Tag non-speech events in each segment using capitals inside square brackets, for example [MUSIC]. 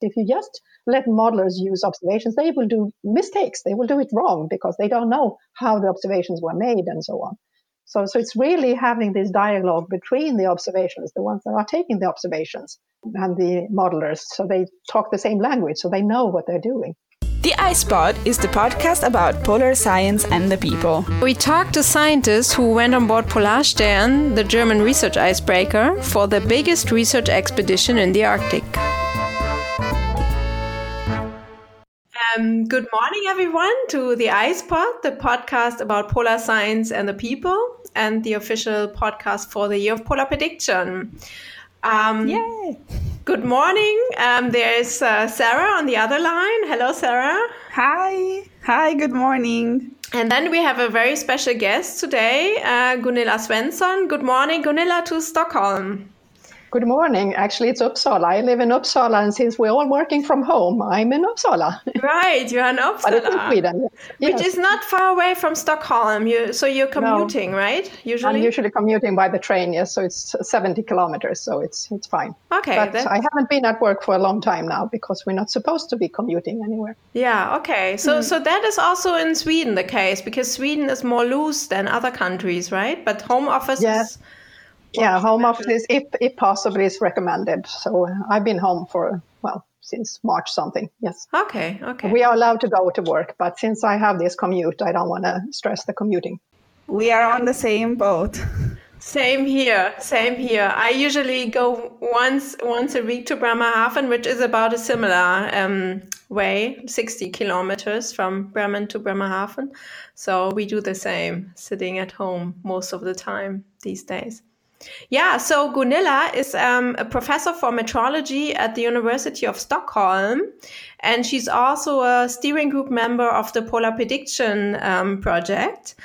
If you just let modelers use observations, they will do mistakes. They will do it wrong because they don't know how the observations were made and so on. So, so it's really having this dialogue between the observations, the ones that are taking the observations, and the modelers. So they talk the same language, so they know what they're doing. The IcePod is the podcast about polar science and the people. We talked to scientists who went on board Polarstern, the German research icebreaker, for the biggest research expedition in the Arctic. Um, good morning, everyone, to the Ice Pod, the podcast about polar science and the people, and the official podcast for the year of polar prediction. Um, Yay! Good morning. Um, there's uh, Sarah on the other line. Hello, Sarah. Hi. Hi, good morning. And then we have a very special guest today, uh, Gunilla Svensson. Good morning, Gunilla, to Stockholm. Good morning. Actually, it's Uppsala. I live in Uppsala, and since we're all working from home, I'm in Uppsala. [LAUGHS] Right, you're in Uppsala. but it's in Sweden. Yes. Which is not far away from Stockholm. You, so you're commuting, no. right? Usually? I'm usually commuting by the train, yes. So it's 70 kilometers, so it's it's fine. Okay. But I haven't been at work for a long time now because we're not supposed to be commuting anywhere. Yeah, okay. So, mm. so that is also in Sweden the case because Sweden is more loose than other countries, right? But home office yes. is yeah, home office, if, if possible, is recommended. So I've been home for, well, since March something. Yes. Okay. Okay. We are allowed to go to work, but since I have this commute, I don't want to stress the commuting. We are on the same boat. Same here. Same here. I usually go once once a week to Bremerhaven, which is about a similar um, way, sixty kilometers from Bremen to Bremerhaven. So we do the same, sitting at home most of the time these days. Yeah, so Gunilla is um, a professor for meteorology at the University of Stockholm, and she's also a steering group member of the Polar Prediction um, project.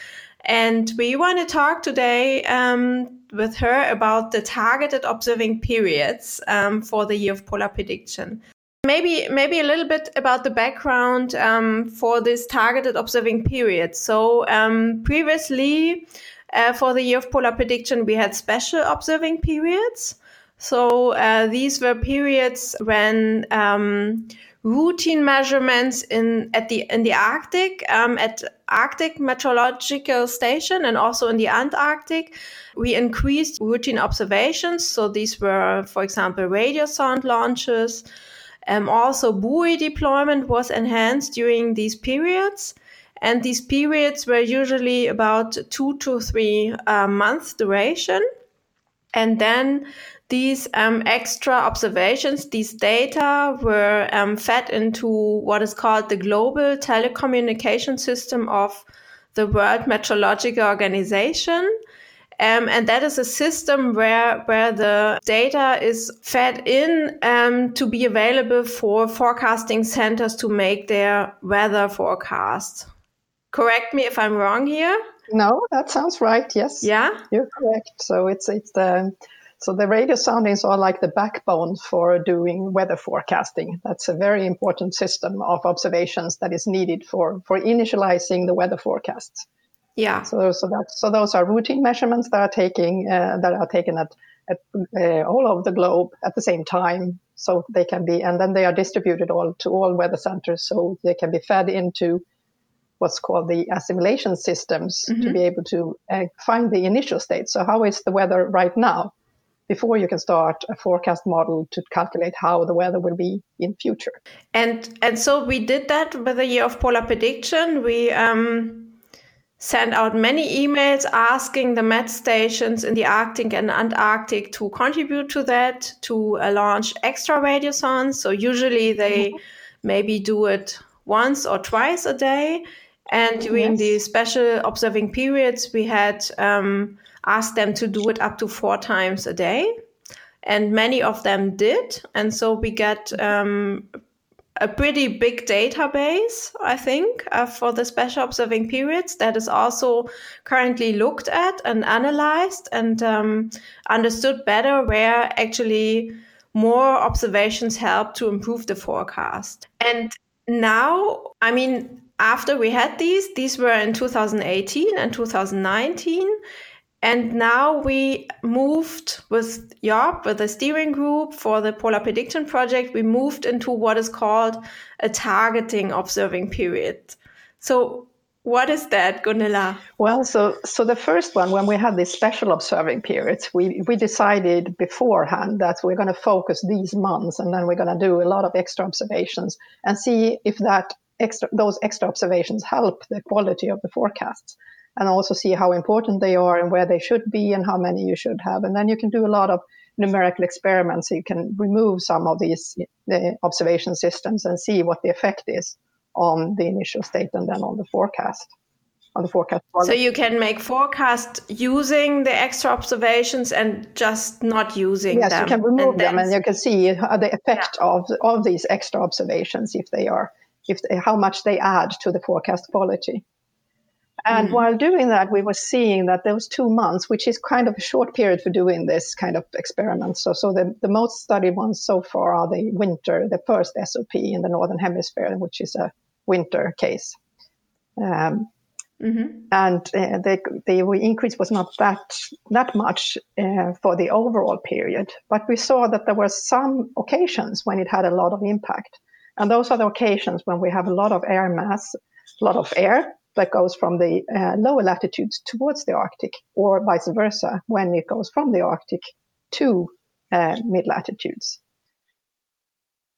And we want to talk today um, with her about the targeted observing periods um, for the year of polar prediction. Maybe, maybe a little bit about the background um, for this targeted observing period. So um, previously, uh, for the year of polar prediction, we had special observing periods. So uh, these were periods when um, routine measurements in at the in the Arctic um, at Arctic Meteorological Station and also in the Antarctic, we increased routine observations. So these were, for example, radiosonde launches. Um, also, buoy deployment was enhanced during these periods. And these periods were usually about two to three uh, months duration. And then these um, extra observations, these data were um, fed into what is called the global telecommunication system of the World Meteorological Organization. Um, and that is a system where where the data is fed in um, to be available for forecasting centers to make their weather forecasts correct me if I'm wrong here. No, that sounds right. Yes. Yeah. You're correct. So it's it's the so the radio soundings are like the backbone for doing weather forecasting. That's a very important system of observations that is needed for for initializing the weather forecasts. Yeah. So so that so those are routine measurements that are taking uh, that are taken at at uh, all over the globe at the same time. So they can be and then they are distributed all to all weather centers. So they can be fed into what's called the assimilation systems mm-hmm. to be able to uh, find the initial state. So, how is the weather right now? Before you can start a forecast model to calculate how the weather will be in future. And and so we did that with the year of polar prediction. We um, sent out many emails asking the met stations in the Arctic and Antarctic to contribute to that, to uh, launch extra radiosondes. So usually they mm-hmm. maybe do it once or twice a day and during yes. the special observing periods, we had um, asked them to do it up to four times a day. And many of them did. And so we get um, a pretty big database, I think, uh, for the special observing periods that is also currently looked at and analyzed and um, understood better where actually more observations help to improve the forecast. And now, I mean, after we had these, these were in 2018 and 2019. And now we moved with YOPP, with the steering group for the Polar Prediction Project, we moved into what is called a targeting observing period. So what is that, Gunilla? Well, so so the first one, when we had this special observing periods, we we decided beforehand that we're going to focus these months, and then we're going to do a lot of extra observations and see if that extra those extra observations help the quality of the forecasts, and also see how important they are and where they should be and how many you should have, and then you can do a lot of numerical experiments. So you can remove some of these the observation systems and see what the effect is on the initial state and then on the forecast. On the forecast. So you can make forecast using the extra observations and just not using yes, them. you can remove and them, and you can see uh, the effect of of these extra observations if they are if they, how much they add to the forecast quality. And while doing that, we were seeing that those two months, which is kind of a short period for doing this kind of experiment. So, so the, the most studied ones so far are the winter, the first SOP in the Northern Hemisphere, which is a winter case. Um, And uh, the, the increase was not that, that much uh, for the overall period, but we saw that there were some occasions when it had a lot of impact. And those are the occasions when we have a lot of air mass, a lot of air that goes from the uh, lower latitudes towards the Arctic, or vice versa, when it goes from the Arctic to uh, mid latitudes.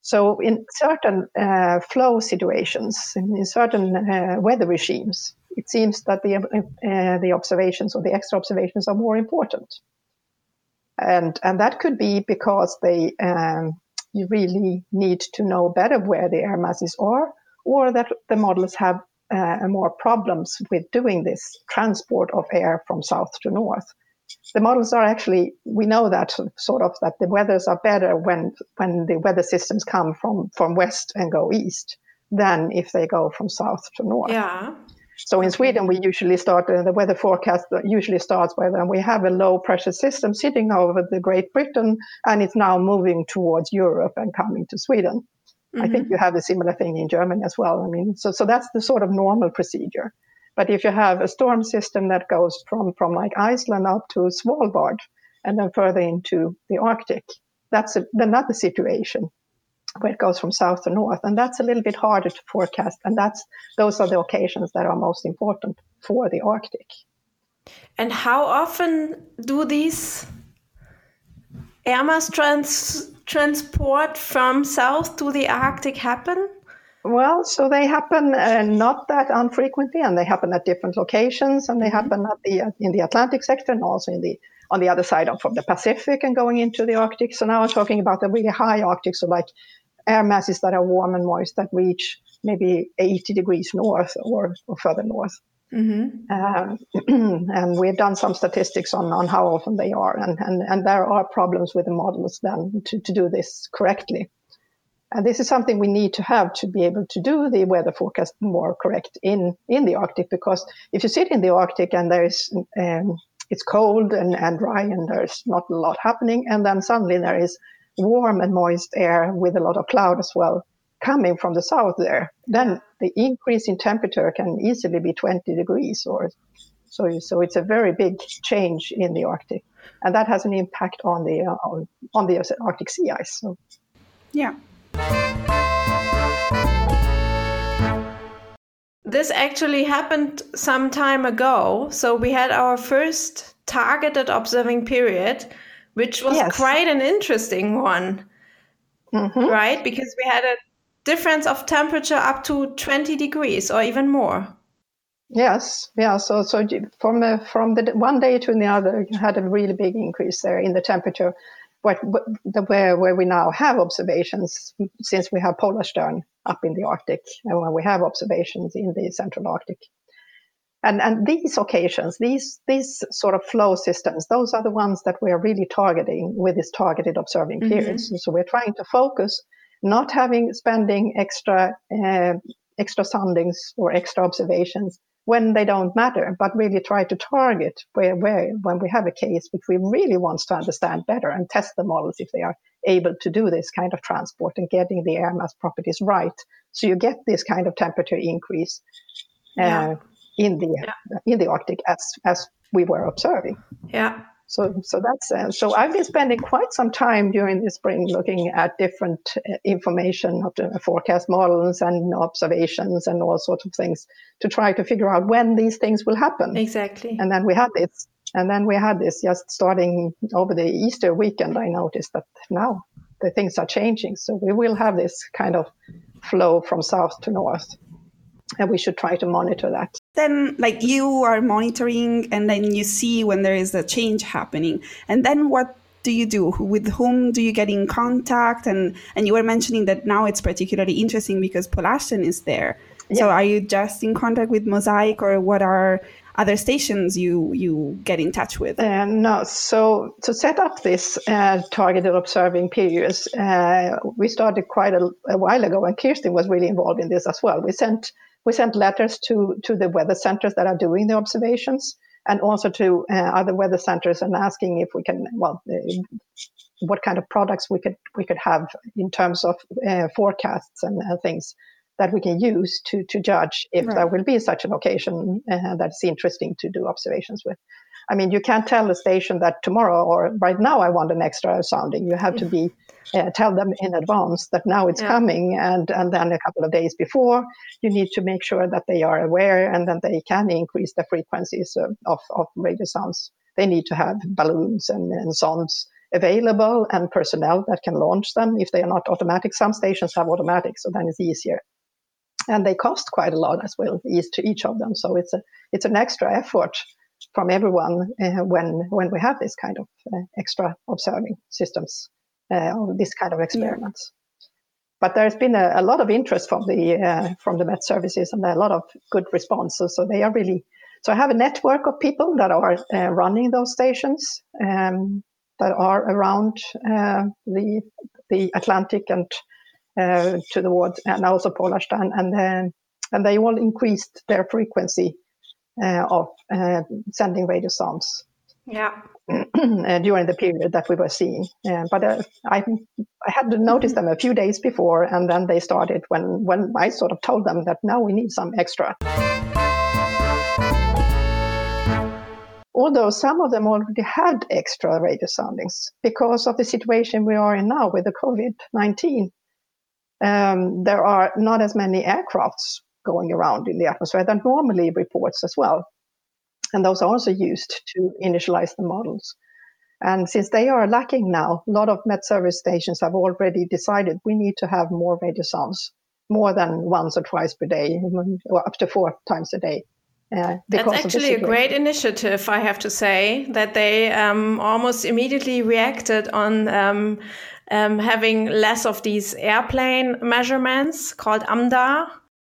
So, in certain uh, flow situations, in certain uh, weather regimes, it seems that the uh, the observations or the extra observations are more important, and and that could be because they um, you really need to know better where the air masses are, or that the models have uh, more problems with doing this transport of air from south to north. The models are actually we know that sort of that the weathers are better when when the weather systems come from from west and go east than if they go from south to north. Yeah. So in Sweden, we usually start uh, the weather forecast that usually starts with when we have a low pressure system sitting over the Great Britain, and it's now moving towards Europe and coming to Sweden. I think you have a similar thing in Germany as well. I mean, so so that's the sort of normal procedure. But if you have a storm system that goes from from like Iceland up to Svalbard and then further into the Arctic, that's a, another situation where it goes from south to north, and that's a little bit harder to forecast. And that's those are the occasions that are most important for the Arctic. And how often do these air mass trans- transport from south to the Arctic happen? Well, so they happen uh, not that unfrequently, and they happen at different locations, and they happen at the in the Atlantic sector and also in the on the other side of from the Pacific and going into the Arctic. So now I'm talking about the really high Arctic, so like air masses that are warm and moist that reach maybe 80 degrees north or, or further north. Um, [CLEARS THROAT] and we've done some statistics on, on how often they are, and, and, and there are problems with the models then to, to do this correctly. And this is something we need to have to be able to do the weather forecast more correct in, in the Arctic, because if you sit in the Arctic and there is um, it's cold and, and dry and there's not a lot happening, and then suddenly there is warm and moist air with a lot of cloud as well coming from the south there, then the increase in temperature can easily be 20 degrees or so. So it's a very big change in the Arctic, and that has an impact on the uh, on, on the Arctic sea ice. So Yeah. This actually happened some time ago. So we had our first targeted observing period, which was Yes. quite an interesting one, right? Because we had a difference of temperature up to 20 degrees or even more. Yes, yeah. So, so from uh, from the one day to the other, you had a really big increase there in the temperature. What, what the where where we now have observations, since we have Polarstern up in the Arctic, and when we have observations in the central Arctic, and and these occasions, these these sort of flow systems, those are the ones that we are really targeting with this targeted observing periods. So we're trying to focus, not having spending extra uh, extra soundings or extra observations when they don't matter, but really try to target where, where when we have a case which we really want to understand better and test the models if they are able to do this kind of transport and getting the air mass properties right. So you get this kind of temperature increase uh, Yeah. In the in the Arctic as as we were observing. Yeah. So, so that's uh, so. I've been spending quite some time during the spring looking at different uh, information of the forecast models and observations and all sorts of things to try to figure out when these things will happen. Exactly. And then we had this, and then we had this just starting over the Easter weekend. I noticed that now the things are changing, so we will have this kind of flow from south to north, and we should try to monitor that then like you are monitoring and then you see when there is a change happening and then what do you do with whom do you get in contact and and you were mentioning that now it's particularly interesting because Polarstern is there yeah. so are you just in contact with mosaic or what are other stations you you get in touch with? Uh, no, so to set up this uh, targeted observing periods, uh, we started quite a, a, while ago, and Kirsten was really involved in this as well. We sent we sent letters to, to the weather centers that are doing the observations and also to uh, other weather centers and asking if we can, well, uh, what kind of products we could we could have in terms of uh, forecasts and uh, things that we can use to to judge if right. there will be such an occasion uh, that's interesting to do observations with. I mean, you can't tell the station that tomorrow or right now I want an extra sounding. You have to be uh, tell them in advance that now it's yeah. coming, and and then a couple of days before you need to make sure that they are aware and that they can increase the frequencies of, of, of radiosondes. They need to have balloons and, and sondes available and personnel that can launch them if they are not automatic. Some stations have automatic, so then it's easier. And they cost quite a lot as well, each to each of them. So it's a it's an extra effort from everyone uh, when when we have this kind of uh, extra observing systems uh, this kind of experiments. Yeah. But there's been a, a, lot of interest from the uh, from the Met services and a lot of good responses. So they are really so I have a network of people that are uh, running those stations um, that are around uh, the the Atlantic and to the ward and also Polarstern and then and they all increased their frequency of uh, sending radiosondes. Yeah. [CLEARS THROAT] Uh, during the period that we were seeing, but I I had to notice them a few days before, and then they started when when I sort of told them that now we need some extra. although some of them already had extra radio soundings because of the situation we are in now with the COVID 19. Um, there are not as many aircrafts going around in the atmosphere that normally reports as well. And those are also used to initialize the models. And since they are lacking now, a lot of Met service stations have already decided we need to have more radiosondes, more than once or twice per day, or up to four times a day. Uh, That's actually a great initiative, I have to say, that they um, almost immediately reacted on um, um, having less of these airplane measurements called AMDAR,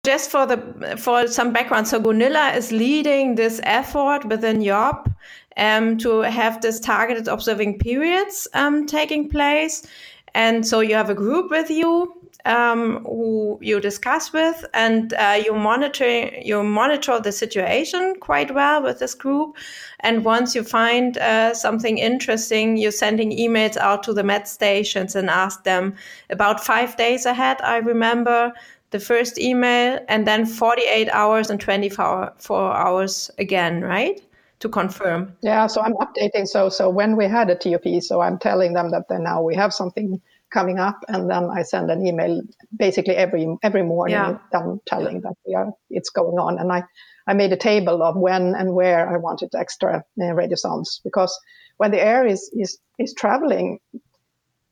just for the for some background, so Gunilla is leading this effort within YOPP um, to have this targeted observing periods um, taking place. And so you have a group with you um, who you discuss with, and uh, you monitor you monitor the situation quite well with this group. And once you find uh, something interesting, you're sending emails out to the Met stations and ask them about five days ahead. I remember the first email and then 48 hours and 24 hours again, right? To confirm. Yeah, so I'm updating. So so when we had a TOP, so I'm telling them that then now we have something coming up, and then I send an email basically every every morning. Yeah. Them telling that we are it's going on, and I I made a table of when and where I wanted extra uh, radiosondes because when the air is is is traveling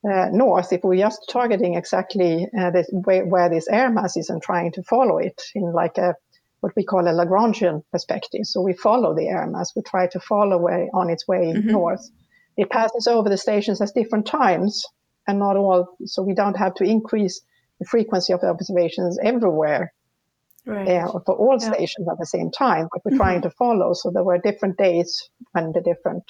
uh, north, if we're just targeting exactly uh, this, where, where, this air mass is and trying to follow it in like a what we call a Lagrangian perspective. So we follow the air mass, we try to follow way on its way mm-hmm. north. It passes over the stations at different times and not all, so we don't have to increase the frequency of the observations everywhere right. uh, for all yeah. stations at the same time, but we're mm-hmm. trying to follow. So there were different days when the different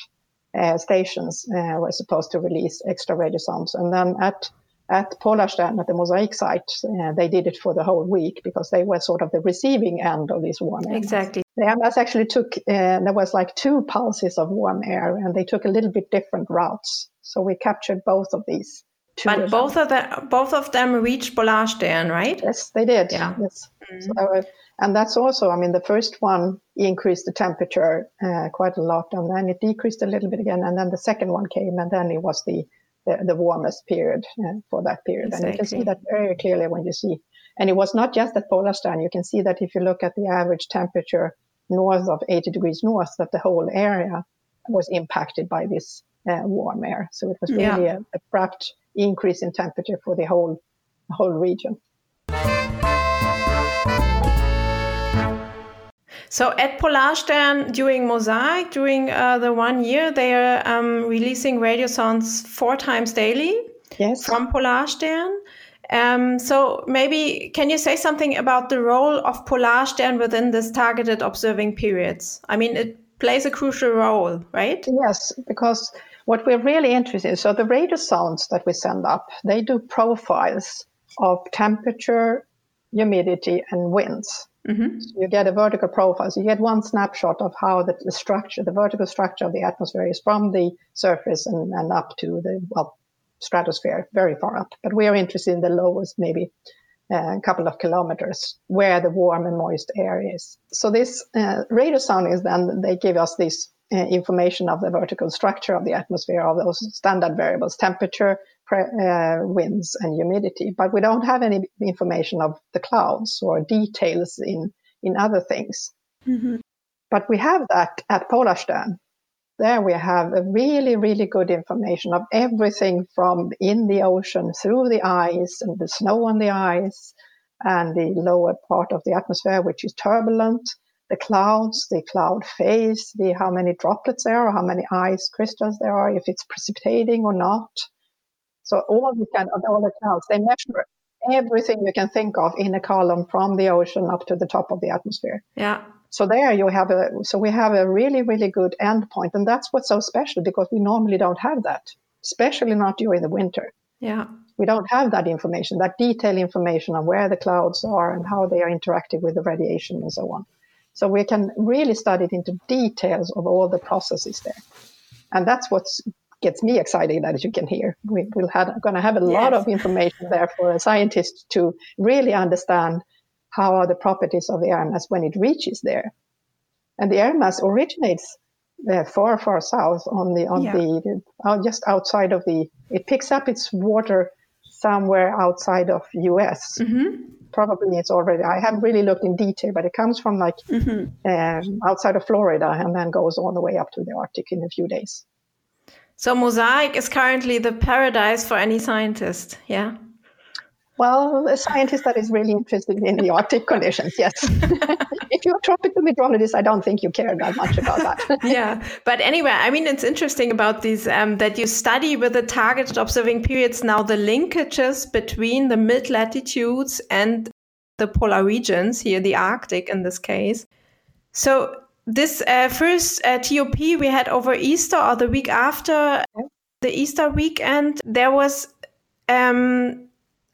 uh, stations uh, were supposed to release extra radiosondes. And then at at Polarstern, at the Mosaic site, uh, they did it for the whole week because they were sort of the receiving end of this warm air. Exactly. The MS actually took, uh, there was like two pulses of warm air and they took a little bit different routes. So we captured both of these. But both of them, both of them reached Polarstern, right? Yes, they did. Yeah. Yes. Mm-hmm. So, And that's also, I mean, the first one increased the temperature uh, quite a lot, and then it decreased a little bit again, and then the second one came, and then it was the the, the warmest period uh, for that period. Exactly. And you can see that very clearly when you see. And it was not just at Polarstern. You can see that if you look at the average temperature north of 80 degrees north, that the whole area was impacted by this uh, warm air. So it was really yeah. a abrupt increase in temperature for the whole whole region. So at Polarstern during Mosaic, during uh, the one year, they are um, releasing radiosondes four times daily yes. from Polarstern. Um, so maybe can you say something about the role of Polarstern within this targeted observing periods? I mean, it plays a crucial role, right? Yes, because what we're really interested in, so the radio sounds that we send up, they do profiles of temperature, humidity, and winds. Mm-hmm. So you get a vertical profile. So you get one snapshot of how the, the, structure, the vertical structure of the atmosphere is from the surface and, and up to the well stratosphere, very far up. But we are interested in the lowest, maybe uh, a couple of kilometers, where the warm and moist air is. So this uh, radiosonde is then they give us this uh, information of the vertical structure of the atmosphere of those standard variables, temperature, uh, winds and humidity, but we don't have any information of the clouds or details in, in other things. Mm-hmm. But we have that at Polarstern. There we have a really, really good information of everything from in the ocean through the ice and the snow on the ice and the lower part of the atmosphere, which is turbulent, the clouds, the cloud phase, the how many droplets there are, how many ice crystals there are, if it's precipitating or not. So all the kind of all the clouds, they measure everything you can think of in a column from the ocean up to the top of the atmosphere. Yeah. So there you have a so we have a really really good endpoint, and that's what's so special because we normally don't have that, especially not during the winter. Yeah. We don't have that information, that detailed information on where the clouds are and how they are interacting with the radiation and so on. So we can really study it into details of all the processes there. And that's what's gets me excited as you can hear. We, will have going to have a yes. lot of [LAUGHS] information there for a scientist to really understand how are the properties of the air mass when it reaches there. And the air mass originates uh, far, far south on the on yeah. the uh, just outside of the. It picks up its water somewhere outside of U.S. Mm-hmm. Probably it's already. I haven't really looked in detail, but it comes from like mm-hmm. um, outside of Florida and then goes all the way up to the Arctic in a few days. So mosaic is currently the paradise for any scientist. Yeah. Well, a scientist that is really interested in the Arctic conditions, yes. [LAUGHS] if you're a tropical meteorologist, I don't think you care that much about that. [LAUGHS] yeah, but anyway, I mean, it's interesting about these um, that you study with the targeted observing periods now the linkages between the mid latitudes and the polar regions here, the Arctic in this case. So this uh, first uh, TOP we had over Easter or the week after the Easter weekend, there was, um,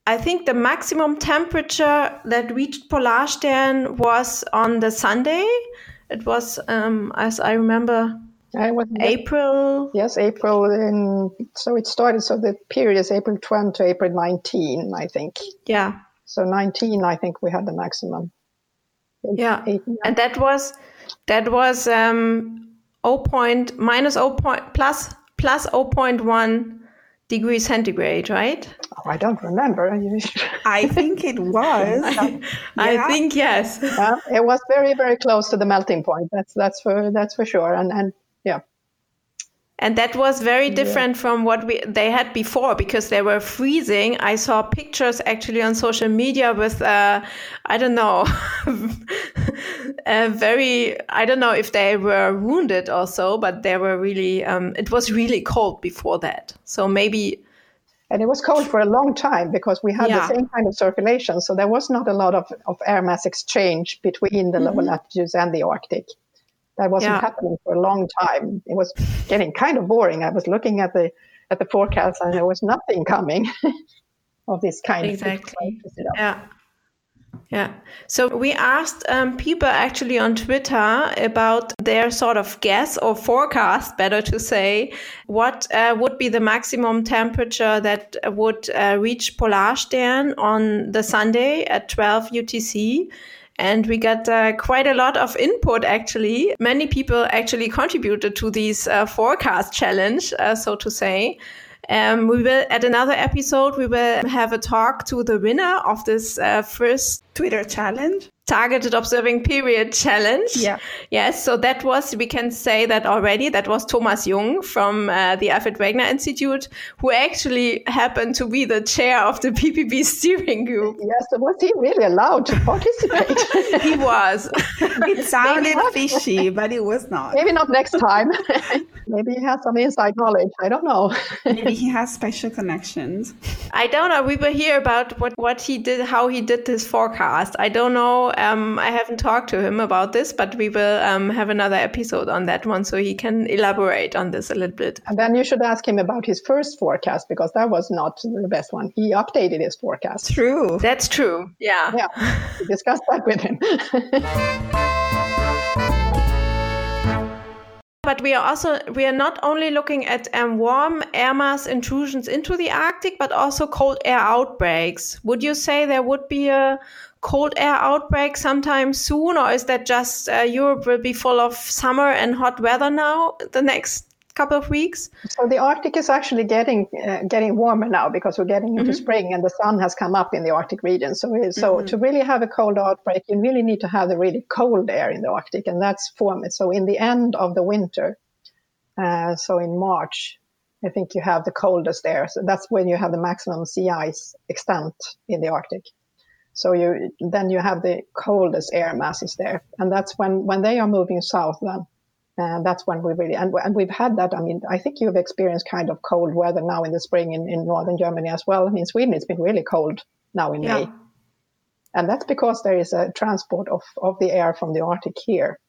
I think, the maximum temperature that reached Polarstern was on the Sunday. It was, um, as I remember, I was, April. Yes, April. In, so it started. So the period is April 20 to April 19, I think. Yeah. So 19, I think we had the maximum. Yeah, and that was that was um, 0. Point, minus 0. Point, plus, plus 0.1 degrees centigrade, right? Oh, I don't remember. [LAUGHS] I think it was. [LAUGHS] I think yes. Yeah, it was very, very close to the melting point. That's that's for that's for sure. And and yeah, and that was very different yeah. from what we they had before because they were freezing i saw pictures actually on social media with uh, i don't know [LAUGHS] [LAUGHS] very i don't know if they were wounded or so but they were really um, it was really cold before that so maybe and it was cold for a long time because we had yeah. the same kind of circulation so there was not a lot of, of air mass exchange between the mm -hmm. lower latitudes and the arctic that wasn't yeah. happening for a long time. It was getting kind of boring. I was looking at the at the forecast and there was nothing coming [LAUGHS] of this kind exactly. of Yeah. Yeah. So we asked um, people actually on Twitter about their sort of guess or forecast, better to say, what uh, would be the maximum temperature that would uh, reach Polarstern on the Sunday at 12 UTC. and we got uh, quite a lot of input actually. Many people actually contributed to these uh, forecast challenge, uh, so to say. Um, we will, at another episode, we will have a talk to the winner of this uh, first Twitter challenge targeted observing period challenge. Yeah. Yes. So that was, we can say that already. That was Thomas Jung from uh, the Alfred Wegener Institute, who actually happened to be the chair of the [LAUGHS] PPP steering group. Yes, was he really allowed to participate? [LAUGHS] he was. it sounded fishy, but it was not. Maybe not next time. [LAUGHS] Maybe he has some inside knowledge. I don't know. Maybe he has special connections. I don't know. We will hear about what, what he did, how he did this forecast. I don't know um, I haven't talked to him about this, but we will um, have another episode on that one so he can elaborate on this a little bit. And then you should ask him about his first forecast because that was not the best one. He updated his forecast. True. That's true. Yeah. Yeah. We discussed that with him. [LAUGHS] but we are also we are not only looking at um, warm air mass intrusions into the arctic but also cold air outbreaks would you say there would be a cold air outbreak sometime soon, or is that just uh, Europe will be full of summer and hot weather now the next couple of weeks? So the Arctic is actually getting uh, getting warmer now because we're getting into mm-hmm. spring and the sun has come up in the Arctic region. So so mm-hmm. to really have a cold outbreak, you really need to have the really cold air in the Arctic, and that's formed. So in the end of the winter, uh, so in March. I think you have the coldest air. So that's when you have the maximum sea ice extent in the Arctic. So you then you have the coldest air masses there, and that's when when they are moving south. Then uh, that's when we really and, and we've had that. I mean, I think you've experienced kind of cold weather now in the spring in, in northern Germany as well. I mean, Sweden it's been really cold now in yeah. May, and that's because there is a transport of of the air from the Arctic here.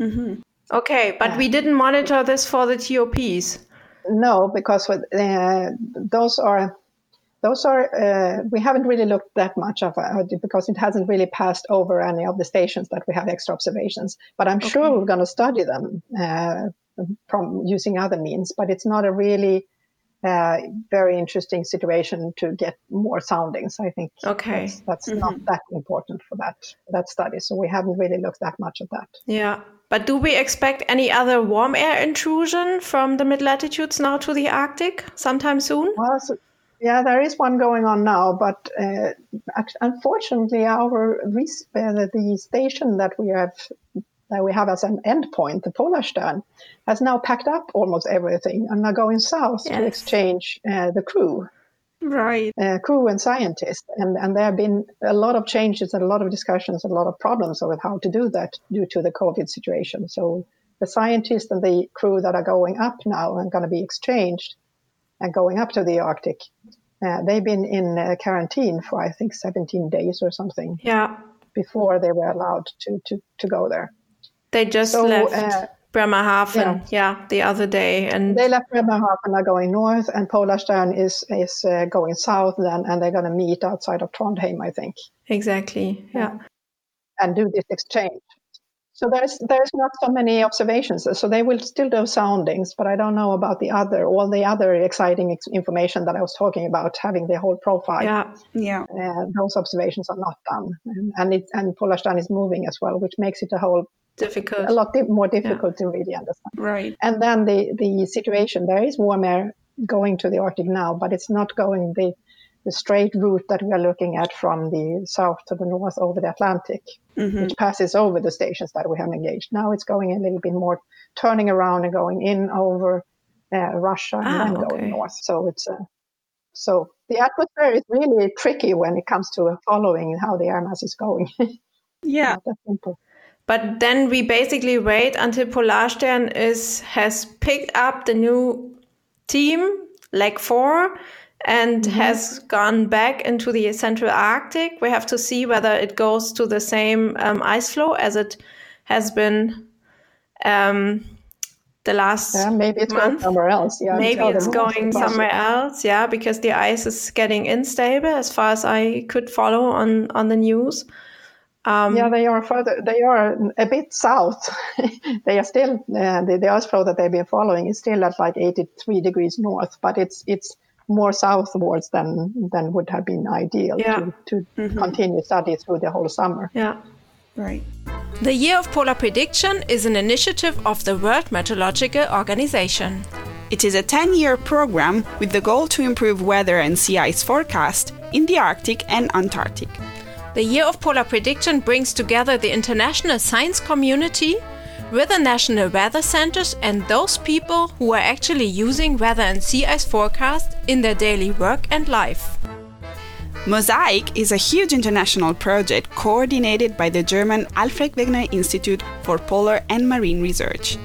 Mm-hmm. Okay, but we didn't monitor this for the TOPs. No, because uh, those are those are uh, we haven't really looked that much of uh, because it hasn't really passed over any of the stations that we have extra observations. But I'm okay. sure we're going to study them uh, from using other means. But it's not a really uh, very interesting situation to get more soundings. I think okay. that's, that's mm-hmm. not that important for that that study. So we haven't really looked that much at that. Yeah. But do we expect any other warm air intrusion from the mid latitudes now to the Arctic sometime soon? Well, so yeah, there is one going on now, but uh, unfortunately, our uh, the station that we have that we have as an endpoint, the Polarstern, has now packed up almost everything and are going south yes. to exchange uh, the crew. Right. Uh, crew and scientists. And, and there have been a lot of changes and a lot of discussions, and a lot of problems with how to do that due to the COVID situation. So the scientists and the crew that are going up now and going to be exchanged and going up to the Arctic. Uh, they've been in uh, quarantine for I think 17 days or something. Yeah. Before they were allowed to to, to go there. They just so, left uh, Bremerhaven, yeah. yeah. the other day, and they left Bremerhaven and are going north, and Polarstern is is uh, going south then, and they're going to meet outside of Trondheim, I think. Exactly. Yeah. And do this exchange. So there's there's not so many observations. So they will still do soundings, but I don't know about the other all the other exciting ex- information that I was talking about, having the whole profile. Yeah, yeah. Uh, those observations are not done, and and, it, and Polarstern is moving as well, which makes it a whole difficult, a lot di- more difficult yeah. to really understand. Right. And then the the situation there is warm air going to the Arctic now, but it's not going the the straight route that we are looking at from the south to the north over the Atlantic, mm-hmm. which passes over the stations that we have engaged. Now it's going a little bit more turning around and going in over uh, Russia and ah, then okay. going north. So it's uh, so the atmosphere is really tricky when it comes to following how the air mass is going. [LAUGHS] yeah. But then we basically wait until Polarstern is has picked up the new team, Leg 4, and mm-hmm. has gone back into the central Arctic. We have to see whether it goes to the same um, ice floe as it has been um, the last. Yeah, maybe it's month. going somewhere else. Yeah, maybe it's going somewhere else. Yeah, because the ice is getting unstable, as far as I could follow on on the news. Um, yeah, they are further. They are a bit south. [LAUGHS] they are still uh, the, the ice floe that they've been following is still at like 83 degrees north, but it's it's more southwards than than would have been ideal yeah. to, to mm-hmm. continue study through the whole summer. Yeah. Right. The Year of Polar Prediction is an initiative of the World Meteorological Organization. It is a 10 year program with the goal to improve weather and sea ice forecast in the Arctic and Antarctic. The Year of Polar Prediction brings together the international science community with the national weather centers and those people who are actually using weather and sea ice forecasts in their daily work and life. Mosaic is a huge international project coordinated by the German Alfred Wegener Institute for Polar and Marine Research.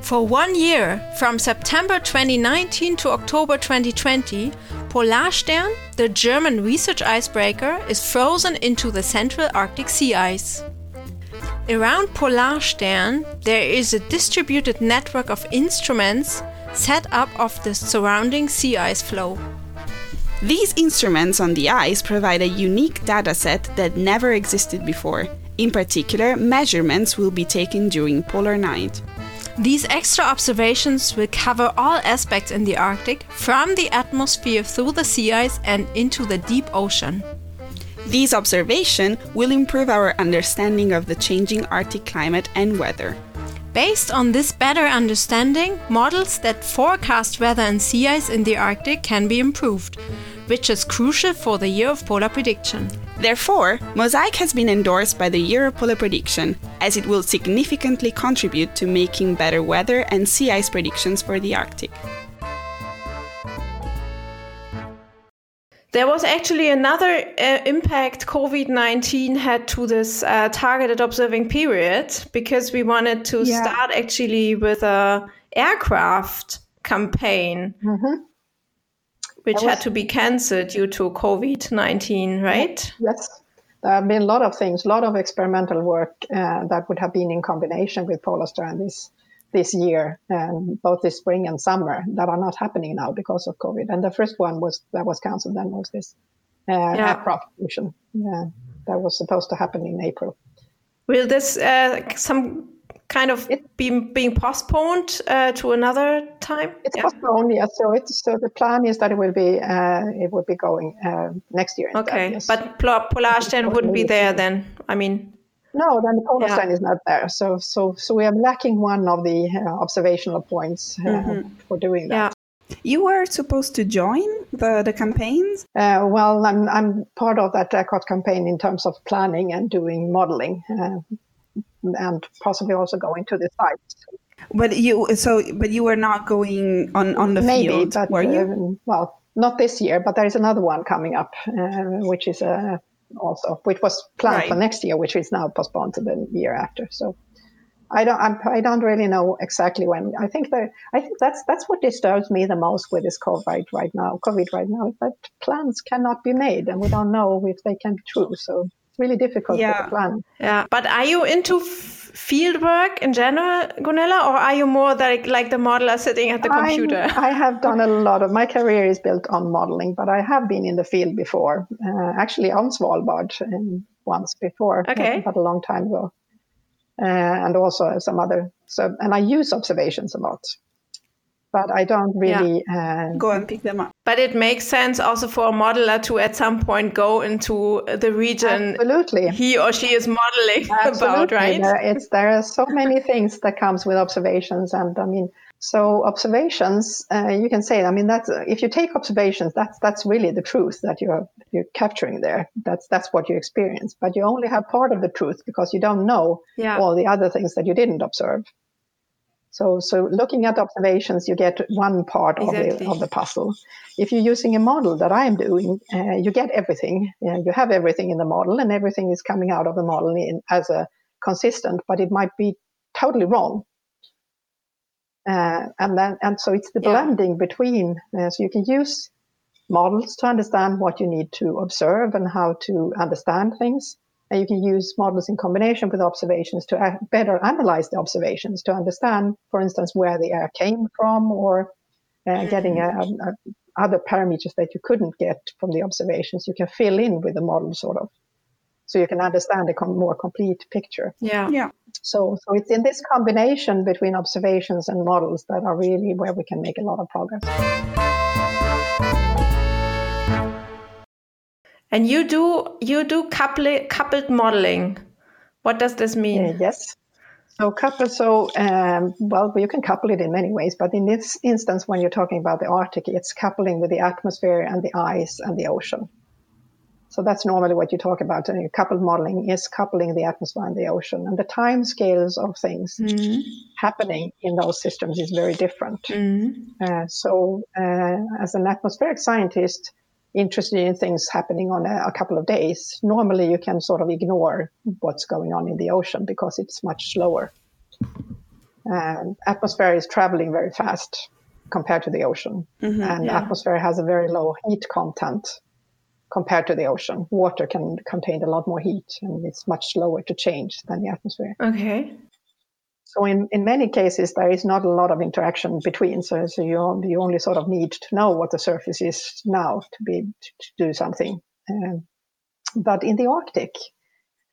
For one year, from September 2019 to October 2020, Polarstern, the German research icebreaker, is frozen into the central Arctic sea ice. Around Polarstern, there is a distributed network of instruments set up of the surrounding sea ice floe. These instruments on the ice provide a unique dataset that never existed before. In particular, measurements will be taken during polar night. These extra observations will cover all aspects in the Arctic, from the atmosphere through the sea ice and into the deep ocean. These observations will improve our understanding of the changing Arctic climate and weather. Based on this better understanding, models that forecast weather and sea ice in the Arctic can be improved, which is crucial for the year of polar prediction. Therefore, Mosaic has been endorsed by the Year of Polar Prediction, as it will significantly contribute to making better weather and sea ice predictions for the Arctic. There was actually another uh, impact COVID 19 had to this uh, targeted observing period because we wanted to yeah. start actually with a aircraft campaign. Mm-hmm which was, had to be cancelled due to COVID 19, right? Yes. There have been a lot of things, a lot of experimental work uh, that would have been in combination with Polarstern this, this year, um, both this spring and summer, that are not happening now because of COVID. And the first one was that was cancelled then was this uh, yeah. aircraft mission uh, that was supposed to happen in April. Will this uh, some kind of it, being being postponed uh, to another time? It's yeah. postponed, yes. So it's so the plan is that it will be uh, it will be going uh, next year. Okay, yes. but Polarstern wouldn't be there then. I mean. No, then the Polarstern yeah. is not there. So, so, so we are lacking one of the uh, observational points uh, mm-hmm. for doing that. Yeah. You were supposed to join the, the campaigns? Uh, well, I'm, I'm part of that aircraft campaign in terms of planning and doing modeling. Uh, and possibly also going to the sites. But you so but you were not going on on the Maybe, field, but, were you? Uh, well, not this year, but there is another one coming up, uh, which is uh, also which was planned right. for next year, which is now postponed to the year after. So. I don't. I'm, I do not really know exactly when. I think that. I think that's that's what disturbs me the most with this COVID right now. COVID right now is that plans cannot be made, and we don't know if they can be true. So it's really difficult yeah. to plan. Yeah, but are you into field work in general, Gunilla, or are you more like like the modeler sitting at the computer? I'm, [LAUGHS] I have done a lot of my career is built on modeling, but I have been in the field before, uh, actually on Svalbard um, once before, okay. but a long time ago, uh, and also some other. So, and I use observations a lot but I don't really yeah. uh, go and pick them up. But it makes sense also for a modeler to at some point go into the region Absolutely. he or she is modeling [LAUGHS] Absolutely. about, right? There, it's, there are so many things that comes with observations. And I mean, so observations, uh, you can say, I mean, that's, if you take observations, that's, that's really the truth that you're, you're capturing there. That's, that's what you experience, but you only have part of the truth because you don't know yeah. all the other things that you didn't observe. So, so looking at observations, you get one part exactly. of, the, of the puzzle. If you're using a model that I'm doing, uh, you get everything. Uh, you have everything in the model, and everything is coming out of the model in, as a consistent, but it might be totally wrong. Uh, and then, and so it's the yeah. blending between. Uh, so you can use models to understand what you need to observe and how to understand things and you can use models in combination with observations to better analyze the observations to understand, for instance, where the air came from or uh, mm-hmm. getting a, a, other parameters that you couldn't get from the observations. You can fill in with the model sort of. So you can understand a com- more complete picture. Yeah. Yeah. So, so it's in this combination between observations and models that are really where we can make a lot of progress. And you do you do coupled coupled modeling. What does this mean? Uh, yes. So couple, so um, well, you can couple it in many ways, but in this instance, when you're talking about the Arctic, it's coupling with the atmosphere and the ice and the ocean. So that's normally what you talk about. And coupled modeling is coupling the atmosphere and the ocean, and the time scales of things mm-hmm. happening in those systems is very different. Mm-hmm. Uh, so, uh, as an atmospheric scientist, interested in things happening on a, a, couple of days, normally you can sort of ignore what's going on in the ocean because it's much slower. Um, atmosphere is traveling very fast compared to the ocean, mm-hmm, and yeah. atmosphere has a very low heat content compared to the ocean. Water can contain a lot more heat, and it's much slower to change than the atmosphere. Okay. So in, in many cases, there is not a lot of interaction between. So, so you, you only sort of need to know what the surface is now to be to, do something. Um, but in the Arctic,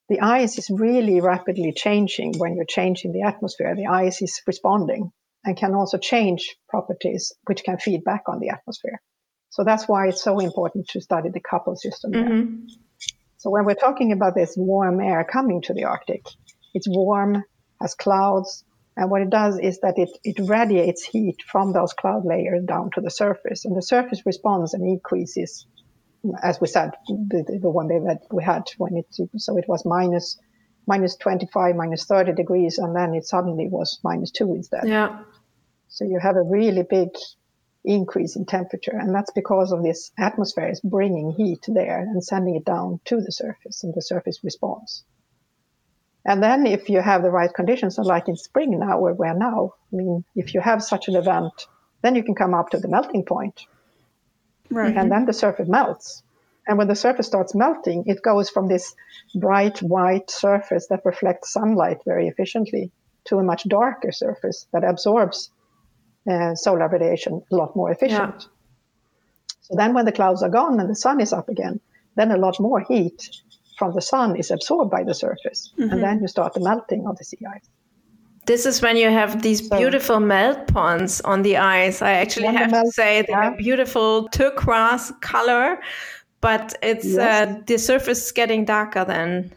the ice is really rapidly changing when you're changing the atmosphere. The ice is responding and can also change properties which can feed back on the atmosphere. So that's why it's so important to study the couple system. Mm-hmm. So when we're talking about this warm air coming to the Arctic, it's warm has clouds. And what it does is that it, it radiates heat from those cloud layers down to the surface. And the surface responds and increases, as we said, the, the one day that we had when it, so it was minus, minus 25, minus 30 degrees, and then it suddenly was minus two instead. Yeah. So you have a really big increase in temperature. And that's because of this atmosphere is bringing heat there and sending it down to the surface, and the surface responds. And then if you have the right conditions, like in spring now, where we're now, I mean, if you have such an event, then you can come up to the melting point. Right. And then the surface melts. And when the surface starts melting, it goes from this bright white surface that reflects sunlight very efficiently to a much darker surface that absorbs uh, solar radiation a lot more efficient. Yeah. So then when the clouds are gone and the sun is up again, then a lot more heat from the sun is absorbed by the surface, mm-hmm. and then you start the melting of the sea ice. This is when you have these so, beautiful melt ponds on the ice. I actually have melt, to say they yeah. beautiful turquoise color, but it's yes. uh, the surface is getting darker then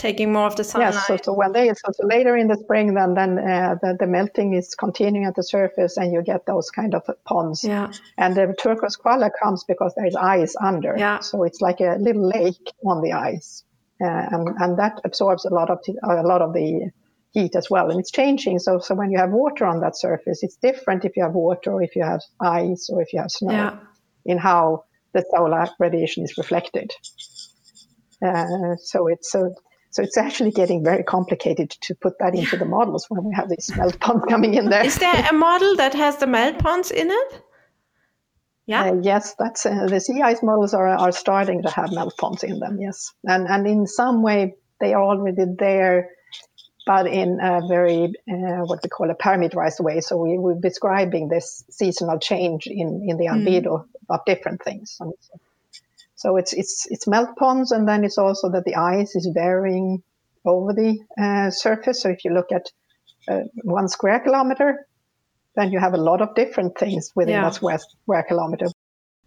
taking more of the sunlight. Yes, so, so when they so, so later in the spring, then then uh, the, the melting is continuing at the surface, and you get those kind of ponds. Yeah. And the turquoise color comes because there is ice under. Yeah. So it's like a little lake on the ice, uh, and and that absorbs a lot of t- a lot of the heat as well, and it's changing. So so when you have water on that surface, it's different if you have water or if you have ice or if you have snow. Yeah. In how the solar radiation is reflected. Uh, so it's so so it's actually getting very complicated to put that into the models when we have these melt ponds [LAUGHS] coming in there. Is there a model that has the melt ponds in it? Yeah. Uh, yes, that's uh, the sea ice models are are starting to have melt ponds in them. Yes, and and in some way they are already there, but in a very uh, what we call a parameterized way. So we, we're describing this seasonal change in in the mm. albedo mm. of different things. And so it's it's it's melt ponds, and then it's also that the ice is varying over the uh, surface. So if you look at uh, one square kilometer, then you have a lot of different things within yeah. that square, square kilometer,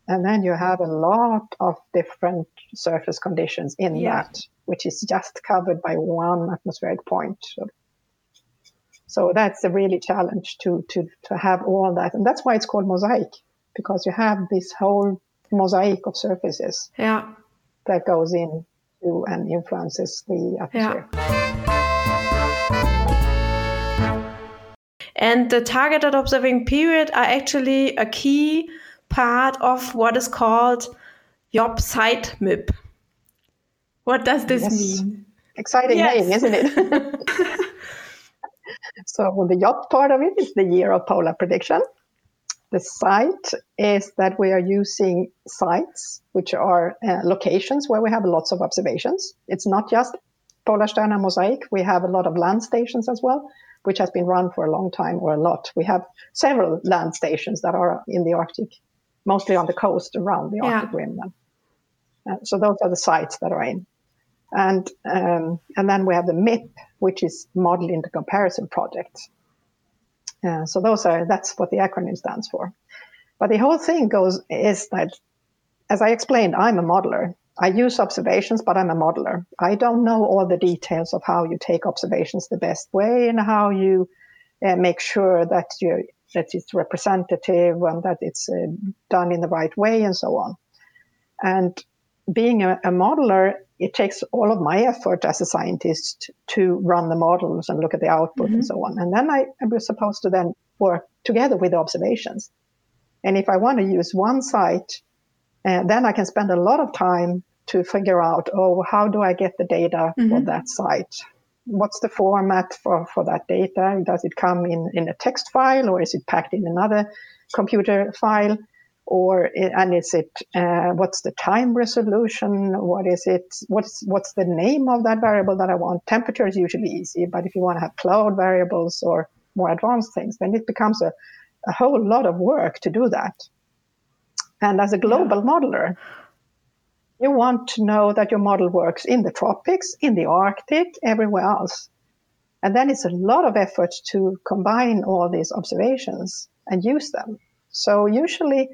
and then you have a lot of different surface conditions in yeah. that, which is just covered by one atmospheric point. So, so that's a really challenge to to to have all that, and that's why it's called mosaic because you have this whole mosaic of surfaces yeah. that goes in to and influences the atmosphere. Yeah. And the targeted observing period are actually a key part of what is called YOPPSiteMIP. What does this yes. mean? Exciting yes. name, isn't it? [LAUGHS] [LAUGHS] so the JOB part of it is the year of polar prediction. The site is that we are using sites, which are uh, locations where we have lots of observations. It's not just Polarstern MOSAiC. We have a lot of land stations as well, which has been run for a long time or a lot. We have several land stations that are in the Arctic, mostly on the coast around the Arctic yeah. rim. Uh, so those are the sites that are in. And, um, and then we have the MIP, which is Model Intercomparison Project. Uh, so those are that's what the acronym stands for. But the whole thing goes is that, as I explained, I'm a modeler. I use observations, but I'm a modeler. I don't know all the details of how you take observations the best way and how you uh, make sure that you that it's representative and that it's uh, done in the right way and so on. And being a, a, modeler, it takes all of my effort as a scientist to run the models and look at the output mm-hmm. and so on. And then I, I was supposed to then work together with the observations. And if I want to use one site, uh, then I can spend a lot of time to figure out, oh, how do I get the data mm-hmm. for that site? What's the format for, for that data? Does it come in, in a text file or is it packed in another computer file? Or and is it uh, what's the time resolution? What is it? What's what's the name of that variable that I want? Temperature is usually easy, but if you want to have cloud variables or more advanced things, then it becomes a, a whole lot of work to do that. And as a global yeah. modeler, you want to know that your model works in the tropics, in the Arctic, everywhere else. And then it's a lot of effort to combine all these observations and use them. So usually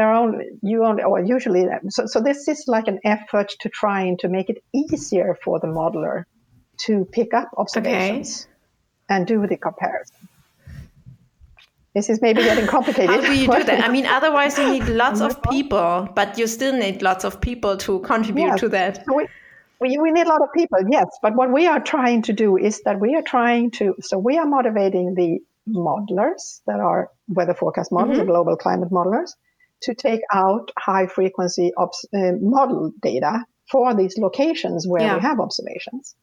there only, you only, or usually, so, so this is like an effort to trying to make it easier for the modeler to pick up observations okay. and do the comparison. This is maybe getting complicated. [LAUGHS] How do you do that? I mean, [LAUGHS] otherwise you need lots of people, but you still need lots of people to contribute yes. to that. we, we, we need a lot of people, yes. But what we are trying to do is that we are trying to, so we are motivating the modelers that are weather forecast models, mm-hmm. the global climate modelers, to take out high frequency obs- uh, model data for these locations where yeah. we have observations.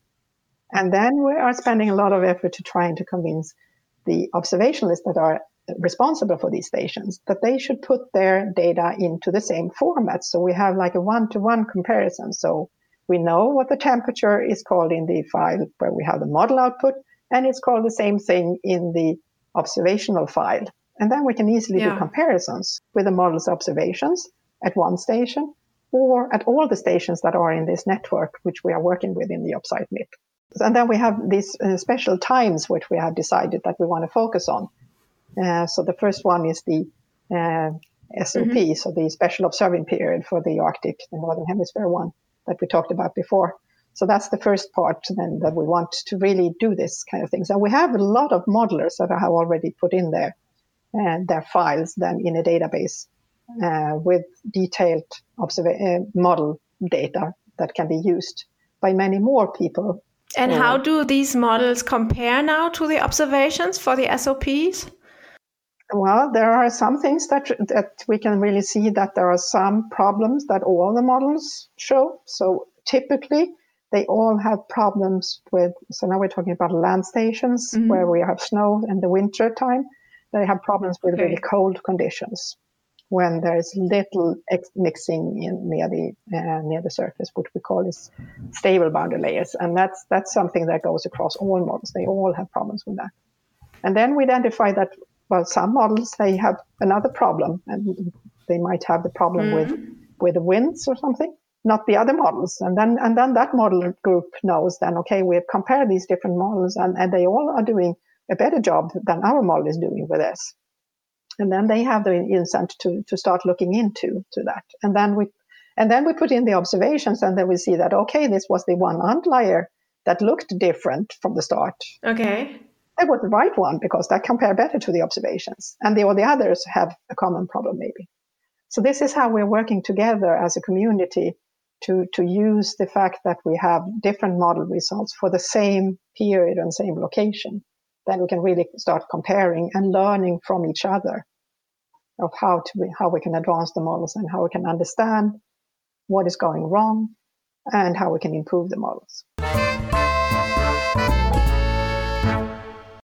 And then we are spending a lot of effort to trying to convince the observationalists that are responsible for these stations that they should put their data into the same format. So we have like a one to one comparison. So we know what the temperature is called in the file where we have the model output, and it's called the same thing in the observational file. And then we can easily yeah. do comparisons with the model's observations at one station or at all the stations that are in this network, which we are working with in the YOPPSiteMIP. And then we have these uh, special times which we have decided that we want to focus on. Uh, so the first one is the uh, SOP, mm-hmm. so the special observing period for the Arctic, the Northern Hemisphere one that we talked about before. So that's the first part then that we want to really do this kind of things. And we have a lot of modelers that I have already put in there their files then in a database uh, with detailed observa- uh, model data that can be used by many more people. And uh, how do these models compare now to the observations for the SOPs? Well, there are some things that that we can really see that there are some problems that all the models show. So typically, they all have problems with. So now we're talking about land stations mm-hmm. where we have snow in the winter time they have problems with okay. really cold conditions when there is little ex- mixing in near the uh, near the surface, what we call is stable boundary layers, and that's that's something that goes across all models. They all have problems with that. And then we identify that well, some models they have another problem, and they might have the problem mm-hmm. with with the winds or something, not the other models. And then and then that model group knows then okay, we have compared these different models, and, and they all are doing a better job than our model is doing with this. And then they have the incentive to, to start looking into to that. And then we and then we put in the observations and then we see that okay, this was the one outlier that looked different from the start. Okay. That was the right one because that compared better to the observations. And the all the others have a common problem maybe. So this is how we're working together as a community to, to use the fact that we have different model results for the same period and same location then we can really start comparing and learning from each other of how to how we can advance the models and how we can understand what is going wrong and how we can improve the models.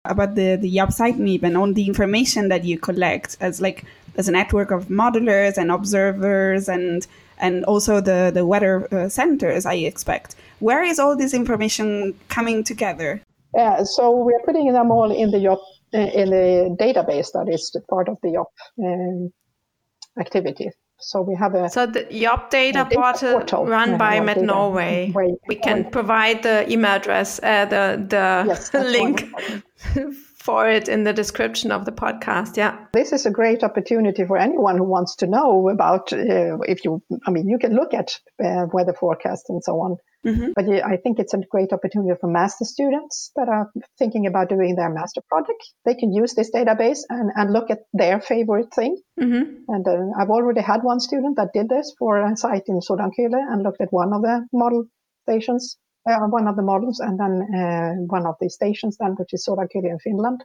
About the the YOPPSiteMIP and all the information that you collect as like as a network of modelers and observers and and also the the weather uh, centers I expect. Where is all this information coming together? Yeah, so we're putting them all in the YOPP, uh, in the database that is part of the YOPP um, activity. So we have a so the YOPP data, data portal, portal, run by Met Norway. We can provide the email address, uh, the the yes, [LAUGHS] link [LAUGHS] for it in the description of the podcast. Yeah. This is a great opportunity for anyone who wants to know about uh, if you, I mean, you can look at uh, weather forecast and so on. Mm-hmm. But I think it's a great opportunity for master students that are thinking about doing their master project. They can use this database and, and look at their favorite thing. Mm-hmm. And uh, I've already had one student that did this for a site in Sodankylä and looked at one of the model stations uh, one of the models, and then uh, one of the stations, then which is Sodankylä in Finland,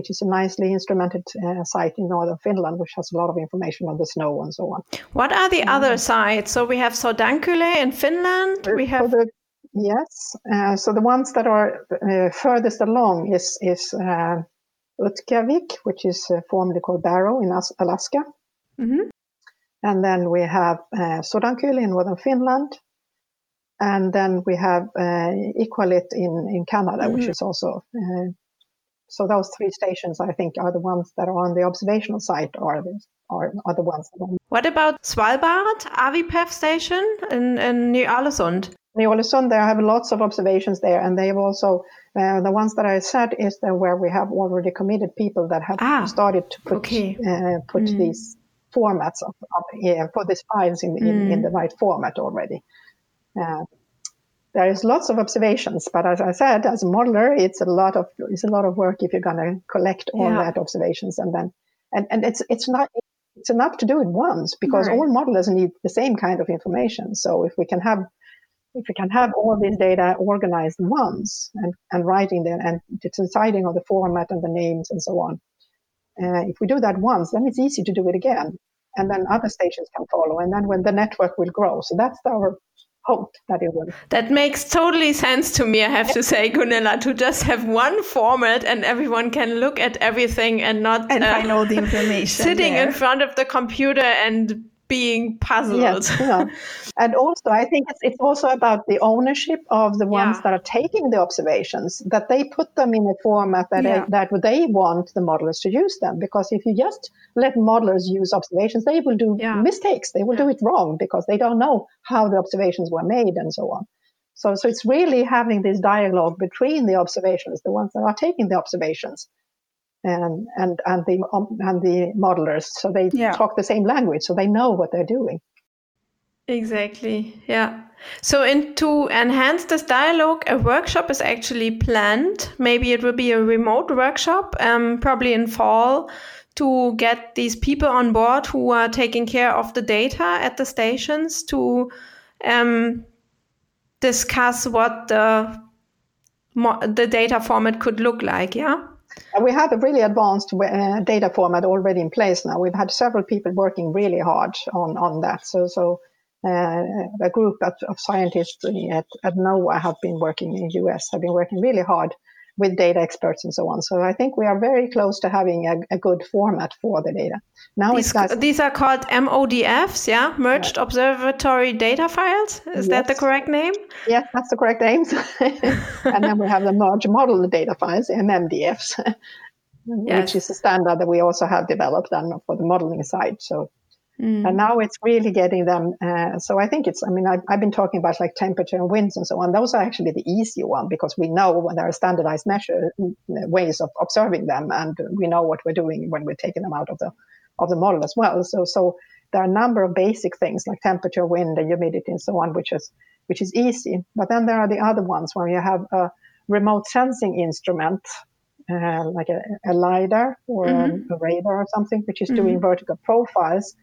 which is a nicely instrumented uh, site in northern Finland, which has a lot of information on the snow and so on. What are the other sites? So we have Sodankylä in Finland. We have. The, yes. Uh, so the ones that are uh, furthest along is is uh, Utqiagvik, which is formerly called Barrow in Alaska. Mm-hmm. And then we have uh, Sodankylä in northern Finland, and then we have uh, Iqaluit in, in Canada, mm-hmm. which is also, uh, so those three stations, I think, are the ones that are on the observational site or the, are, are the ones. That what about Svalbard, AWIPEV station in, in Ny-Ålesund? Ny-Ålesund, they have lots of observations there, and they have also uh, the ones that I said is the where we have already committed people that have ah, started to put okay. uh, put mm. these formats of, of yeah, put these files in, in, mm. in the right format already. Uh, there is lots of observations, but as I said, as a modeler, it's a lot of it's a lot of work if you're going to collect all yeah. that observations and then and and it's it's not it's enough to do it once because right. all modelers need the same kind of information. So if we can have if we can have all this data organized once and, and writing them and deciding on the format and the names and so on, uh, if we do that once, then it's easy to do it again. And then other stations can follow. And then when the network will grow. So that's our that it will. That makes totally sense to me, I have to say, Gunilla, to just have one format and everyone can look at everything and not and uh, find all the information. [LAUGHS] Sitting there. in front of the computer and being puzzled. Yes, yeah. and also I think it's, it's also about the ownership of the ones yeah. that are taking the observations, that they put them in a format that, yeah. they, that they want the modelers to use them. Because if you just let modelers use observations, they will do mistakes. They will do it wrong because they don't know how the observations were made and so on. So, so it's really having this dialogue between the observations, the ones that are taking the observations, and and and the um, and the modelers. So they yeah. talk the same language so they know what they're doing. Exactly yeah. So in to enhance this dialogue a workshop is actually planned. Maybe it will be a remote workshop um, probably in fall to get these people on board who are taking care of the data at the stations to um, discuss what the the data format could look like yeah we have a really advanced uh, data format already in place now. We've had several people working really hard on, on that. So, so uh, a group of, of scientists at, at NOAA have been working in the US, have been working really hard with data experts and so on. So I think we are very close to having a, a good format for the data. Now these, these are called MODFs, yeah, merged right. observatory data files. Is yes. that the correct name? Yes, that's the correct name. [LAUGHS] and then we have the merge model data files, MMDFs, yes. which is a standard that we also have developed and for the modeling side. So Mm. And now it's really getting them. Uh, so I think it's, I mean, I've, I've, been talking about like temperature and winds and so on. Those are actually the easier one because we know when there are standardized measure mm, ways of observing them and we know what we're doing when we're taking them out of the, of the model as well. So, so there are a number of basic things like temperature, wind and humidity and so on, which is, which is easy. But then there are the other ones where you have a remote sensing instrument uh, like a, a, LiDAR or mm-hmm. a radar or something, which is mm-hmm. doing vertical profiles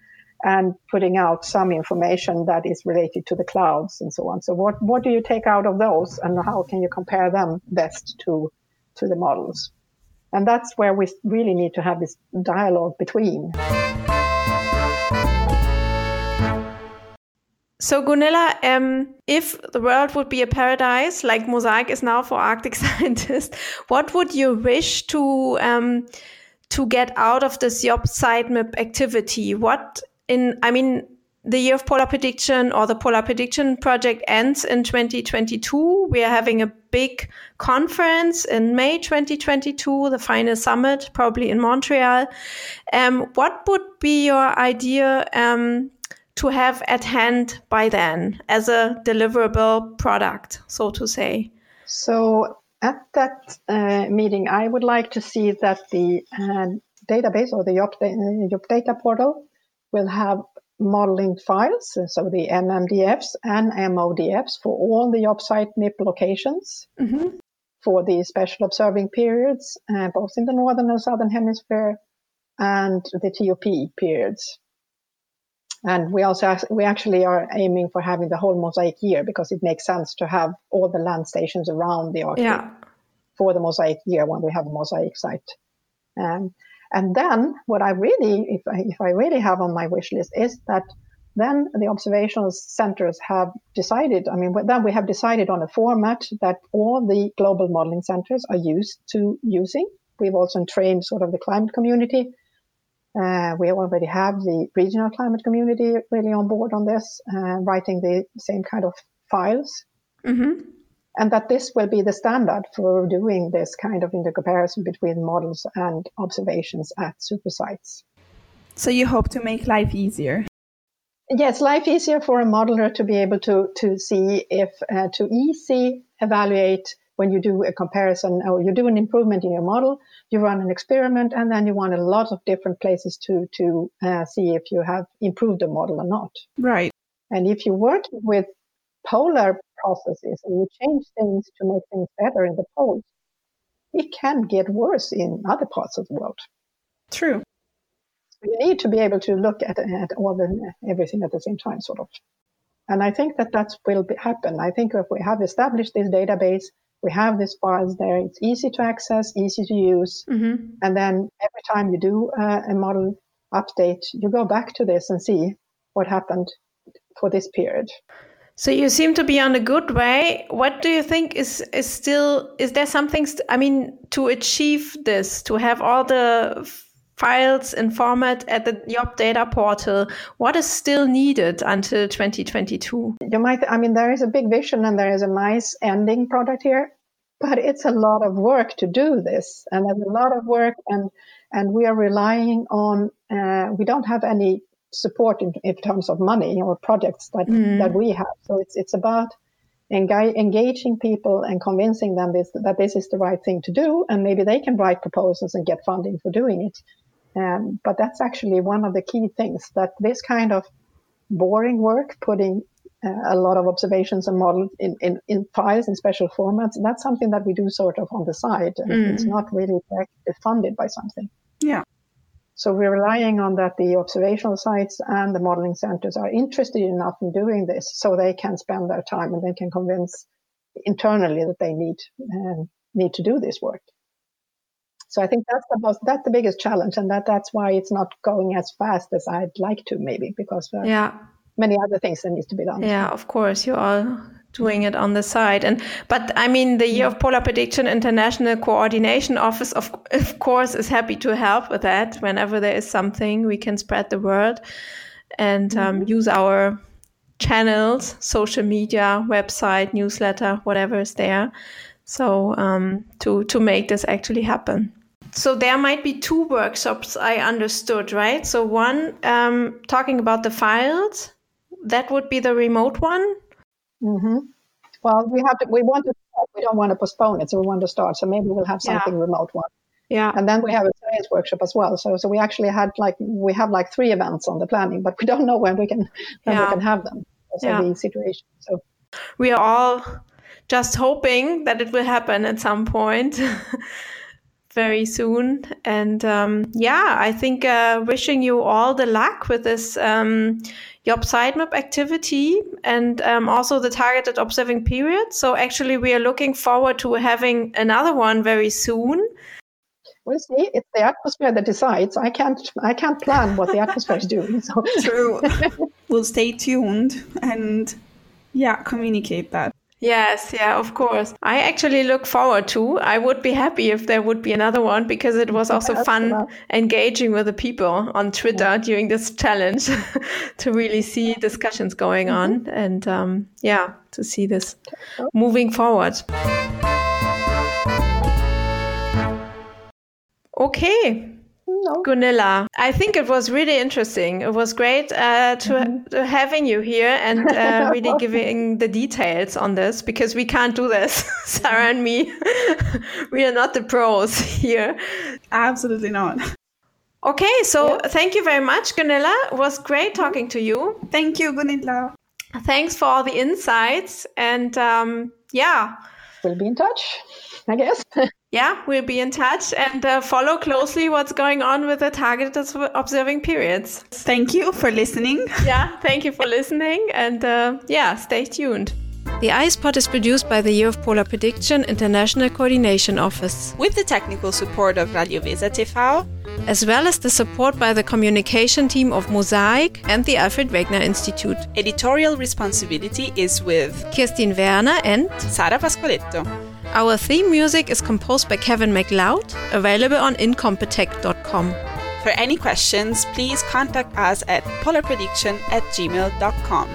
and putting out some information that is related to the clouds and so on. So what, what do you take out of those and how can you compare them best to, to the models? And that's where we really need to have this dialogue between. So Gunilla, um, if the world would be a paradise like MOSAiC is now for Arctic [LAUGHS] scientists, what would you wish to um, to get out of this YOPPSiteMIP activity? What in, I mean, the year of polar prediction or the polar prediction project ends in 2022. We are having a big conference in May 2022, the final summit, probably in Montreal. Um, what would be your idea um, to have at hand by then as a deliverable product, so to say? So at that uh, meeting, I would like to see that the uh, database or the YOPP, YOPP data portal will have modeling files, so the MMDFs and MODFs for all the YOPP MIP locations mm-hmm. for the special observing periods, uh, both in the northern and southern hemisphere, and the TOP periods. And we also we actually are aiming for having the whole mosaic year because it makes sense to have all the land stations around the Arctic yeah. for the mosaic year when we have a mosaic site. Um, and then what I really, if I, if I really have on my wish list is that then the observational centers have decided, I mean, then we have decided on a format that all the global modeling centers are used to using. We've also trained sort of the climate community. Uh, we already have the regional climate community really on board on this, uh, writing the same kind of files. Mm-hmm and that this will be the standard for doing this kind of intercomparison between models and observations at supersites. So you hope to make life easier? Yes, life easier for a modeler to be able to to see if uh, to easy evaluate when you do a comparison or you do an improvement in your model, you run an experiment, and then you want a lot of different places to to uh, see if you have improved the model or not. Right. And if you work with polar processes and we change things to make things better in the poles, it can get worse in other parts of the world. True. So you need to be able to look at, at all the everything at the same time, sort of. And I think that that will be, happen. I think if we have established this database, we have these files there. It's easy to access, easy to use, mm-hmm. and then every time you do uh, a model update, you go back to this and see what happened for this period. So you seem to be on a good way. What do you think is is still is there something I mean to achieve this to have all the files in format at the YOPP data portal what is still needed until 2022 you might i mean there is a big vision and there is a nice ending product here but it's a lot of work to do this and there's a lot of work and and we are relying on uh, we don't have any support in, in terms of money or projects that, mm. that we have. So it's, it's about engaging people and convincing them this, that this is the right thing to do. And maybe they can write proposals and get funding for doing it. Um, but that's actually one of the key things that this kind of boring work, putting uh, a lot of observations and models in, in, in, files in special formats, that's something that we do sort of on the side. And mm. it's not really funded by something. Yeah. So we're relying on that the observational sites and the modeling centers are interested enough in doing this so they can spend their time and they can convince internally that they need um, need to do this work. So I think that's the most, that's the biggest challenge, and that that's why it's not going as fast as I'd like to, maybe because yeah, many other things that needs to be done. Yeah, of course, you are doing it on the side. And but I mean, the Year of Polar Prediction International Coordination Office, of, of course, is happy to help with that. Whenever there is something, we can spread the word and um, mm-hmm. use our channels, social media, website, newsletter, whatever is there. So um, to to make this actually happen. So there might be two workshops I understood, right? So one um, talking about the files, that would be the remote one, Mm-hmm. Well, we have to. We want to. Start. We don't want to postpone it, so we want to start. So maybe we'll have something yeah. remote one. Yeah. And then we have a science workshop as well. So so we actually had like we have like three events on the planning, but we don't know when we can when yeah. we can have them. So yeah. the situation. So we are all just hoping that it will happen at some point. [LAUGHS] very soon. And um, yeah, I think uh, wishing you all the luck with this um, YOPPSiteMIP activity and um, also the targeted observing period. So actually, we are looking forward to having another one very soon. We'll see. It's the atmosphere that decides. I can't. I can't plan what the [LAUGHS] atmosphere is doing. So true. [LAUGHS] we'll stay tuned and yeah, communicate that. Yes, yeah, of course. I actually look forward to. I would be happy if there would be another one because it was also fun engaging with the people on Twitter yeah. during this challenge [LAUGHS] to really see discussions going mm-hmm. on and um, yeah, to see this moving forward. Okay. No. Gunilla, I think it was really interesting. It was great uh, to, mm-hmm. having you here and uh, [LAUGHS] really giving the details on this because we can't do this, [LAUGHS] Sara and me. [LAUGHS] we are not the pros here. Absolutely not. Okay, so yeah. thank you very much, Gunilla. It was great talking to you. Thank you, Gunilla. Thanks for all the insights. And um, yeah, we'll be in touch, I guess. Yeah, we'll be in touch and uh, follow closely what's going on with the targeted observing periods. Thank you for listening. Yeah, thank you for listening. And uh, yeah, stay tuned. The IcePod is produced by the Year of Polar Prediction International Coordination Office. With the technical support of Radio Weser TV. As well as the support by the communication team of MOSAiC and the Alfred Wegener Institute. Editorial responsibility is with Kirstin Werner and Sara Pasqualetto. Our theme music is composed by Kevin MacLeod, available on incompetech.com. For any questions, please contact us at polarprediction at gmail.com.